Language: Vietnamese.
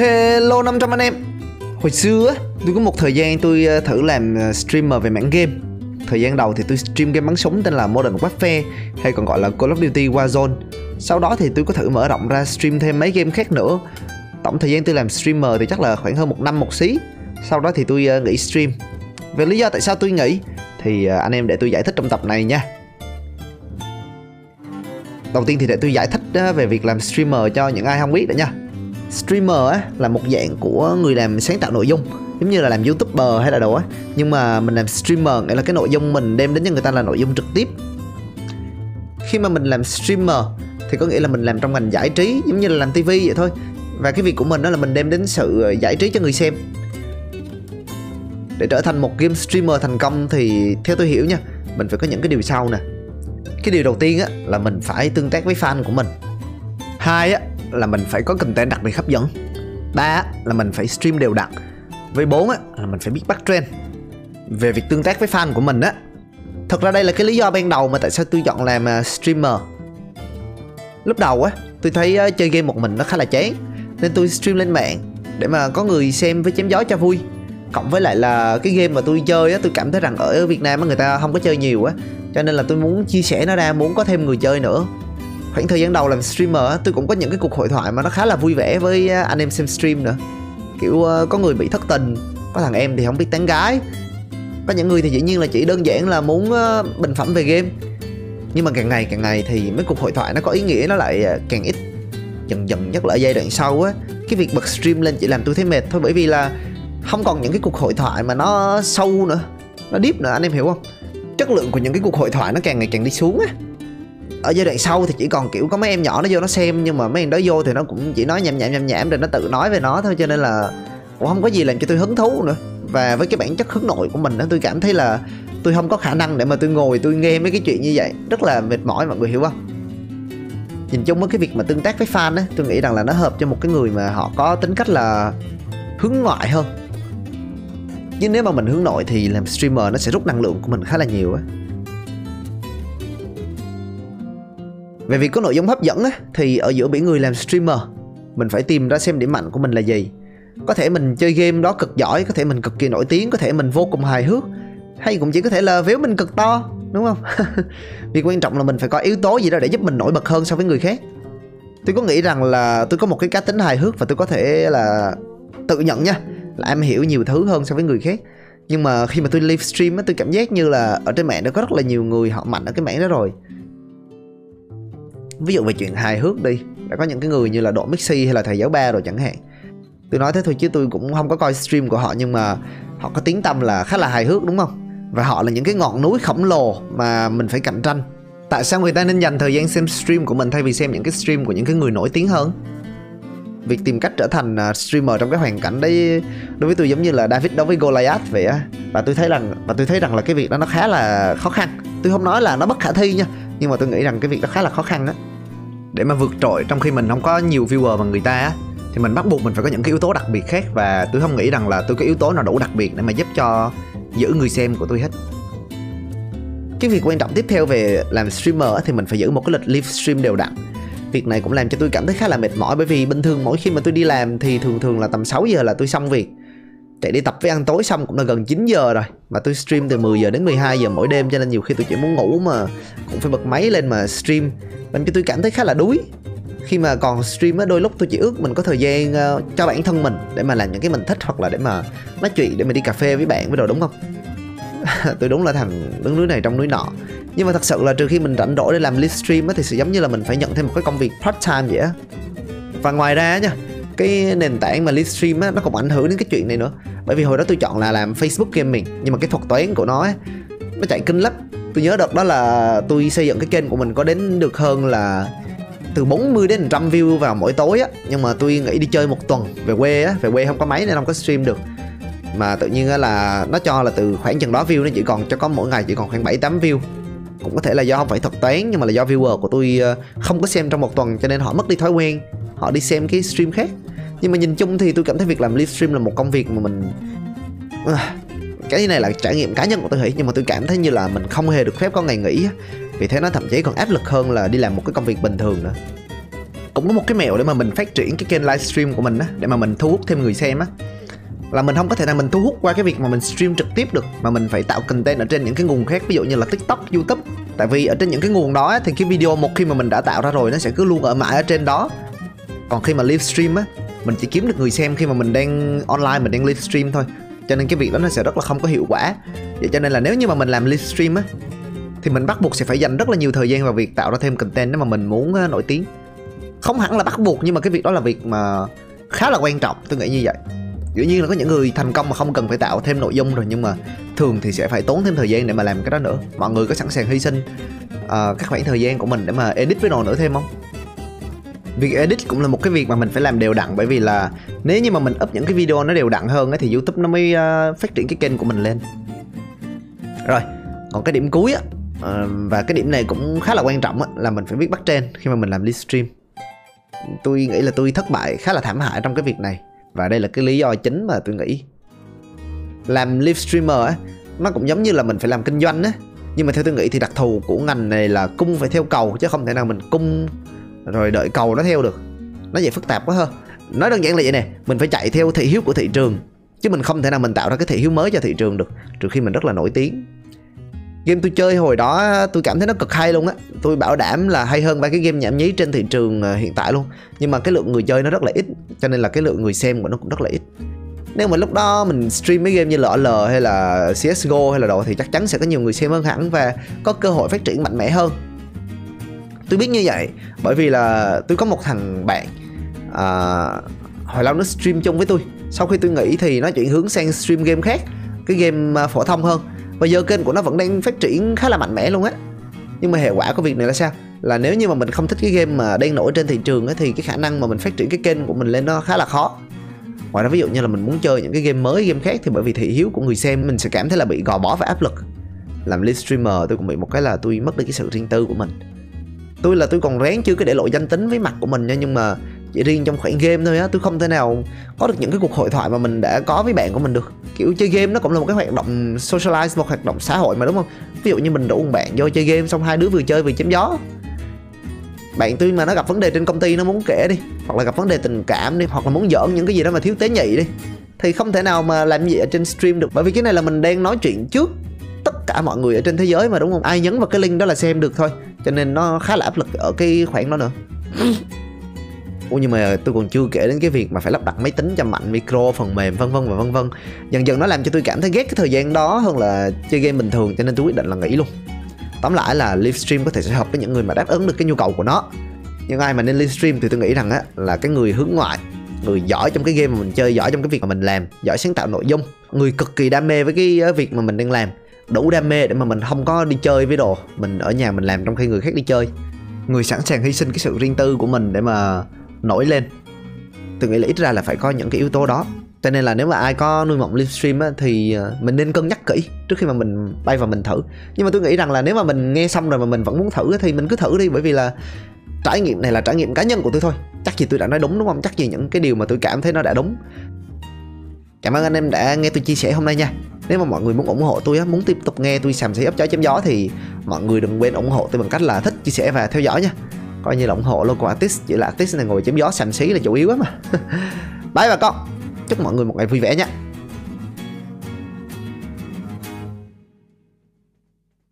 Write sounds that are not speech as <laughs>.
Hello 500 anh em. Hồi xưa tôi có một thời gian tôi ờ, thử làm ờ, streamer về mảng game. Thời gian đầu thì tôi stream game bắn súng tên là Modern Warfare, Hay còn gọi là Call of Duty Warzone. Sau đó thì tôi có thử mở rộng ra stream thêm mấy game khác nữa. Tổng thời gian tôi làm streamer thì chắc là khoảng hơn một năm một xí. Sau đó thì tôi ờ, nghỉ stream. Về lý do tại sao tôi nghỉ Thì anh em để tôi giải thích trong tập này nha. Đầu tiên thì để tôi giải thích về việc làm streamer cho những ai không biết đã nha streamer á, là một dạng của người làm sáng tạo nội dung. Giống như là làm youtuber hay là đồ á. Nhưng mà mình làm streamer, nghĩa là cái nội dung mình đem đến cho người ta là nội dung trực tiếp. Khi mà mình làm streamer, thì có nghĩa là mình làm trong ngành giải trí, giống như là làm tivi vậy thôi. Và cái việc của mình đó là mình đem đến sự ờ, giải trí cho người xem. Để trở thành một game streamer thành công thì theo tôi hiểu nha, mình phải có những cái điều sau nè. Cái điều đầu tiên á, là mình phải tương tác với fan của mình. Hai á là mình phải có content đặc biệt hấp dẫn. Ba là mình phải stream đều đặn. Với bốn á, là mình phải biết bắt trend. Về việc tương tác với fan của mình á, thật ra đây là cái lý do ban đầu mà tại sao tôi chọn làm à, streamer. Lúc đầu á, tôi thấy à, chơi game một mình nó khá là chán, nên tôi stream lên mạng để mà có người xem với chém gió cho vui. Cộng với lại là cái game mà tôi chơi á, tôi cảm thấy rằng ở Việt Nam á, người ta không có chơi nhiều á, cho nên là tôi muốn chia sẻ nó ra, muốn có thêm người chơi nữa khoảng thời gian đầu làm streamer tôi cũng có những cái cuộc hội thoại mà nó khá là vui vẻ với à, anh em xem stream nữa. Kiểu ờ, có người bị thất tình, có thằng em thì không biết tán gái. Có những người thì dĩ nhiên là chỉ đơn giản là muốn ờ, bình phẩm về game. Nhưng mà càng ngày càng ngày thì mấy cuộc hội thoại nó có ý nghĩa, nó lại ờ, càng ít, dần dần nhất là ở giai đoạn sau á, cái việc bật stream lên chỉ làm tôi thấy mệt thôi. Bởi vì là không còn những cái cuộc hội thoại mà nó sâu nữa, nó deep nữa, anh em hiểu không? Chất lượng của những cái cuộc hội thoại nó càng ngày càng đi xuống á ở giai đoạn sau thì chỉ còn, kiểu, có mấy em nhỏ nó vô nó xem, nhưng mà mấy em đó vô thì nó cũng chỉ nói nhảm nhảm nhảm nhảm rồi nó tự nói về nó thôi, cho nên là cũng không có gì làm cho tôi hứng thú nữa. Và với cái bản chất hướng nội của mình đó tôi cảm thấy là tôi không có khả năng để mà tôi ngồi tôi nghe mấy cái chuyện như vậy. Rất là mệt mỏi, mọi người hiểu không? Nhìn chung với cái việc mà tương tác với fan á, tôi nghĩ rằng là nó hợp cho một cái người mà họ có tính cách là hướng ngoại hơn. Nhưng nếu mà mình hướng nội thì làm streamer nó sẽ rút năng lượng của mình khá là nhiều á. Về việc có nội dung hấp dẫn á, thì ở giữa biển người làm streamer, mình phải tìm ra xem điểm mạnh của mình là gì. Có thể mình chơi game đó cực giỏi, có thể mình cực kỳ nổi tiếng, có thể mình vô cùng hài hước, hay cũng chỉ có thể là véo mình cực to, đúng không? <laughs> Việc quan trọng là mình phải có yếu tố gì đó để giúp mình nổi bật hơn so với người khác. Tôi có nghĩ rằng là tôi có một cái cá tính hài hước và tôi có thể là tự nhận nha, là em hiểu nhiều thứ hơn so với người khác. Nhưng mà khi mà tôi livestream á, tôi cảm giác như là ở trên mạng nó có rất là nhiều người họ mạnh ở cái mảng đó rồi ví dụ về chuyện hài hước đi, đã có những cái người như là độ mixi hay là thầy giáo ba rồi chẳng hạn. Tôi nói thế thôi chứ tôi cũng không có coi stream của họ nhưng mà họ có tiếng tâm là khá là hài hước, đúng không? Và họ là những cái ngọn núi khổng lồ mà mình phải cạnh tranh. Tại sao người ta nên dành thời gian xem stream của mình thay vì xem những cái stream của những cái người nổi tiếng hơn? Việc tìm cách trở thành à, streamer trong cái hoàn cảnh đấy đối với tôi giống như là David đối với Goliath vậy á. Và tôi thấy rằng, và tôi thấy rằng là cái việc đó nó khá là khó khăn. Tôi không nói là nó bất khả thi nha, nhưng mà tôi nghĩ rằng cái việc đó khá là khó khăn á để mà vượt trội trong khi mình không có nhiều viewer bằng người ta á. Thì mình bắt buộc mình phải có những cái yếu tố đặc biệt khác và tôi không nghĩ rằng là tôi có yếu tố nào đủ đặc biệt để mà giúp cho giữ người xem của tôi hết. Cái việc quan trọng tiếp theo về làm streamer thì mình phải giữ một cái lịch livestream đều đặn. Việc này cũng làm cho tôi cảm thấy khá là mệt mỏi bởi vì bình thường mỗi khi mà tôi đi làm thì thường thường là tầm 6 giờ là tôi xong việc. Chạy đi tập với ăn tối xong cũng là gần 9 giờ rồi, mà tôi stream từ 10 giờ đến 12 giờ mỗi đêm cho nên nhiều khi tôi chỉ muốn ngủ mà cũng phải bật máy lên mà stream làm cho tôi cảm thấy khá là đuối. Khi mà còn stream á đôi lúc tôi chỉ ước mình có thời gian uh, cho bản thân mình để mà làm những cái mình thích hoặc là để mà nói chuyện để mà đi cà phê với bạn với đồ đúng không? <laughs> Tôi đúng là thằng đứng núi này trong núi nọ. Nhưng mà thật sự là trừ khi mình rảnh rỗi để làm livestream á thì sẽ giống như là mình phải nhận thêm một cái công việc part time vậy á. Và ngoài ra nha cái nền tảng mà livestream á nó cũng ảnh hưởng đến cái chuyện này nữa. Bởi vì hồi đó tôi chọn là làm facebook gaming nhưng mà cái thuật toán của nó ấy, nó chạy kinh lắm tôi nhớ đợt đó là tôi xây dựng cái kênh của mình có đến được hơn là từ 40 đến 100 view vào mỗi tối á. Nhưng mà tôi nghĩ đi chơi một tuần về quê á, về quê không có máy nên không có stream được. Mà tự nhiên á là nó cho là từ khoảng chừng đó view nó chỉ còn, cho có mỗi ngày chỉ còn khoảng 7 8 view. Cũng có thể là do không phải thuật toán, nhưng mà là do viewer của tôi ờ, không có xem trong một tuần cho nên họ mất đi thói quen, họ đi xem cái stream khác. Nhưng mà nhìn chung thì tôi cảm thấy việc làm livestream là một công việc mà mình cái này là trải nghiệm cá nhân của tôi nghĩ nhưng mà tôi cảm thấy như là mình không hề được phép có ngày nghỉ vì thế nó thậm chí còn áp lực hơn là đi làm một cái công việc bình thường nữa. Cũng có một cái mẹo để mà mình phát triển cái kênh livestream của mình á, để mà mình thu hút thêm người xem á. Là mình không có thể nào mình thu hút qua cái việc mà mình stream trực tiếp được, mà mình phải tạo content ở trên những cái nguồn khác, ví dụ như là tiktok, youtube. Tại vì ở trên những cái nguồn đó thì cái video một khi mà mình đã tạo ra rồi, nó sẽ cứ luôn ở mãi ở trên đó. Còn khi mà livestream á, mình chỉ kiếm được người xem khi mà mình đang online, mình đang livestream thôi cho nên cái việc đó nó sẽ rất là không có hiệu quả. Vậy cho nên là nếu như mà mình làm livestream á thì mình bắt buộc sẽ phải dành rất là nhiều thời gian vào việc tạo ra thêm content nếu mà mình muốn ờ, nổi tiếng. Không hẳn là bắt buộc nhưng mà cái việc đó là việc mà khá là quan trọng tôi nghĩ như vậy. Dĩ nhiên là có những người thành công mà không cần phải tạo thêm nội dung rồi nhưng mà thường thì sẽ phải tốn thêm thời gian để mà làm cái đó nữa. Mọi người có sẵn sàng hy sinh ờ, uh, các khoảng thời gian của mình để mà edit với đồ nữa thêm không? Việc edit cũng là một cái việc mà mình phải làm đều đặn bởi vì là nếu như mà mình up những cái video nó đều đặn hơn ấy, thì youtube nó mới uh, phát triển cái kênh của mình lên. Rồi còn cái điểm cuối á uh, và cái điểm này cũng khá là quan trọng á là mình phải biết bắt trend khi mà mình làm livestream. Tôi nghĩ là tôi thất bại khá là thảm hại trong cái việc này và đây là cái lý do chính mà tôi nghĩ. Làm livestreamer á nó cũng giống như là mình phải làm kinh doanh á nhưng mà theo tôi nghĩ thì đặc thù của ngành này là cung phải theo cầu chứ không thể nào mình cung rồi đợi cầu nó theo được. Nó vậy phức tạp quá hơn nói đơn giản là vậy nè, mình phải chạy theo thị hiếu của thị trường, chứ mình không thể nào mình tạo ra cái thị hiếu mới cho thị trường được, trừ khi mình rất là nổi tiếng. Game tôi chơi hồi đó, tôi cảm thấy nó cực hay luôn á. Tôi bảo đảm là hay hơn ba cái game nhảm nhí trên thị trường ờ, hiện tại luôn. Nhưng mà cái lượng người chơi nó rất là ít, cho nên là cái lượng người xem của nó cũng rất là ít. Nếu mà lúc đó mình stream mấy game như LOL hay là CSGO hay là đồ thì chắc chắn sẽ có nhiều người xem hơn hẳn và có cơ hội phát triển mạnh mẽ hơn tôi biết như vậy bởi vì là tôi có một thằng bạn à, hồi lâu nó stream chung với tôi. Sau khi tôi nghỉ thì nó chuyển hướng sang stream game khác cái game à, phổ thông hơn. Và giờ kênh của nó vẫn đang phát triển khá là mạnh mẽ luôn á. Nhưng mà hệ quả của việc này là sao? Là nếu như mà mình không thích cái game mà đang nổi trên thị trường ấy thì cái khả năng mà mình phát triển cái kênh của mình lên nó khá là khó. Ngoài ra ví dụ như là mình muốn chơi những cái game mới game khác thì bởi vì thị hiếu của người xem mình sẽ cảm thấy là bị gò bó và áp lực. Làm live streamer tôi cũng bị một cái là tôi mất đi cái sự riêng tư của mình tôi là tôi còn ráng chưa có để lộ danh tính với mặt của mình nha, nhưng mà chỉ riêng trong khoảng game thôi á, tôi không thể nào có được những cái cuộc hội thoại mà mình đã có với bạn của mình được. Kiểu chơi game nó cũng là một cái hoạt động socialize, một hoạt động xã hội mà, đúng không? Ví dụ như mình rủ một bạn vô chơi game xong hai đứa vừa chơi vừa chém gió. Bạn tôi mà nó gặp vấn đề trên công ty, nó muốn kể đi, hoặc là gặp vấn đề tình cảm đi, hoặc là muốn giỡn những cái gì đó mà thiếu tế nhị đi, thì không thể nào mà làm gì ở trên stream được. Bởi vì cái này là mình đang nói chuyện trước tất cả mọi người ở trên thế giới mà, đúng không? Ai nhấn vào cái link đó là xem được thôi cho nên nó khá là áp lực ở cái khoảng đó nữa. Ủa, nhưng mà tôi còn chưa kể đến cái việc mà phải lắp đặt máy tính cho mạnh, micro, phần mềm, vân vân và vân vân. Dần dần nó làm cho tôi cảm thấy ghét cái thời gian đó hơn là chơi game bình thường, cho nên tôi quyết định là nghỉ luôn. Tóm lại là livestream có thể sẽ hợp với những người mà đáp ứng được cái nhu cầu của nó. Nhưng ai mà nên livestream thì tôi nghĩ rằng á, là cái người hướng ngoại, người giỏi trong cái game mà mình chơi, giỏi trong cái việc mà mình làm, giỏi sáng tạo nội dung, người cực kỳ đam mê với cái ờ, việc mà mình đang làm đủ đam mê để mà mình không có đi chơi với đồ. Mình ở nhà mình làm trong khi người khác đi chơi. Người sẵn sàng hy sinh cái sự riêng tư của mình để mà nổi lên. Tôi nghĩ là ít ra là phải có những cái yếu tố đó. Cho nên là nếu mà ai có nuôi mộng livestream á, thì ờ, mình nên cân nhắc kỹ trước khi mà mình bay vào mình thử. Nhưng mà tôi nghĩ rằng là nếu mà mình nghe xong rồi mà mình vẫn muốn thử thì mình cứ thử đi bởi vì là trải nghiệm này là trải nghiệm cá nhân của tôi thôi. Chắc gì tôi đã nói đúng đúng không? Chắc gì những cái điều mà tôi cảm thấy nó đã đúng cảm ơn anh em đã nghe tôi chia sẻ hôm nay nha. Nếu mà mọi người muốn ủng hộ tôi á, muốn tiếp tục nghe tôi sàm sấy ấp chó chém gió thì mọi người đừng quên ủng hộ tôi bằng cách là thích, chia sẻ và theo dõi nha. Coi như là ủng hộ local artist, chỉ là artist này ngồi chém gió sàm xí là chủ yếu á mà. <laughs> Bye bà con. Chúc mọi người một ngày vui vẻ nha.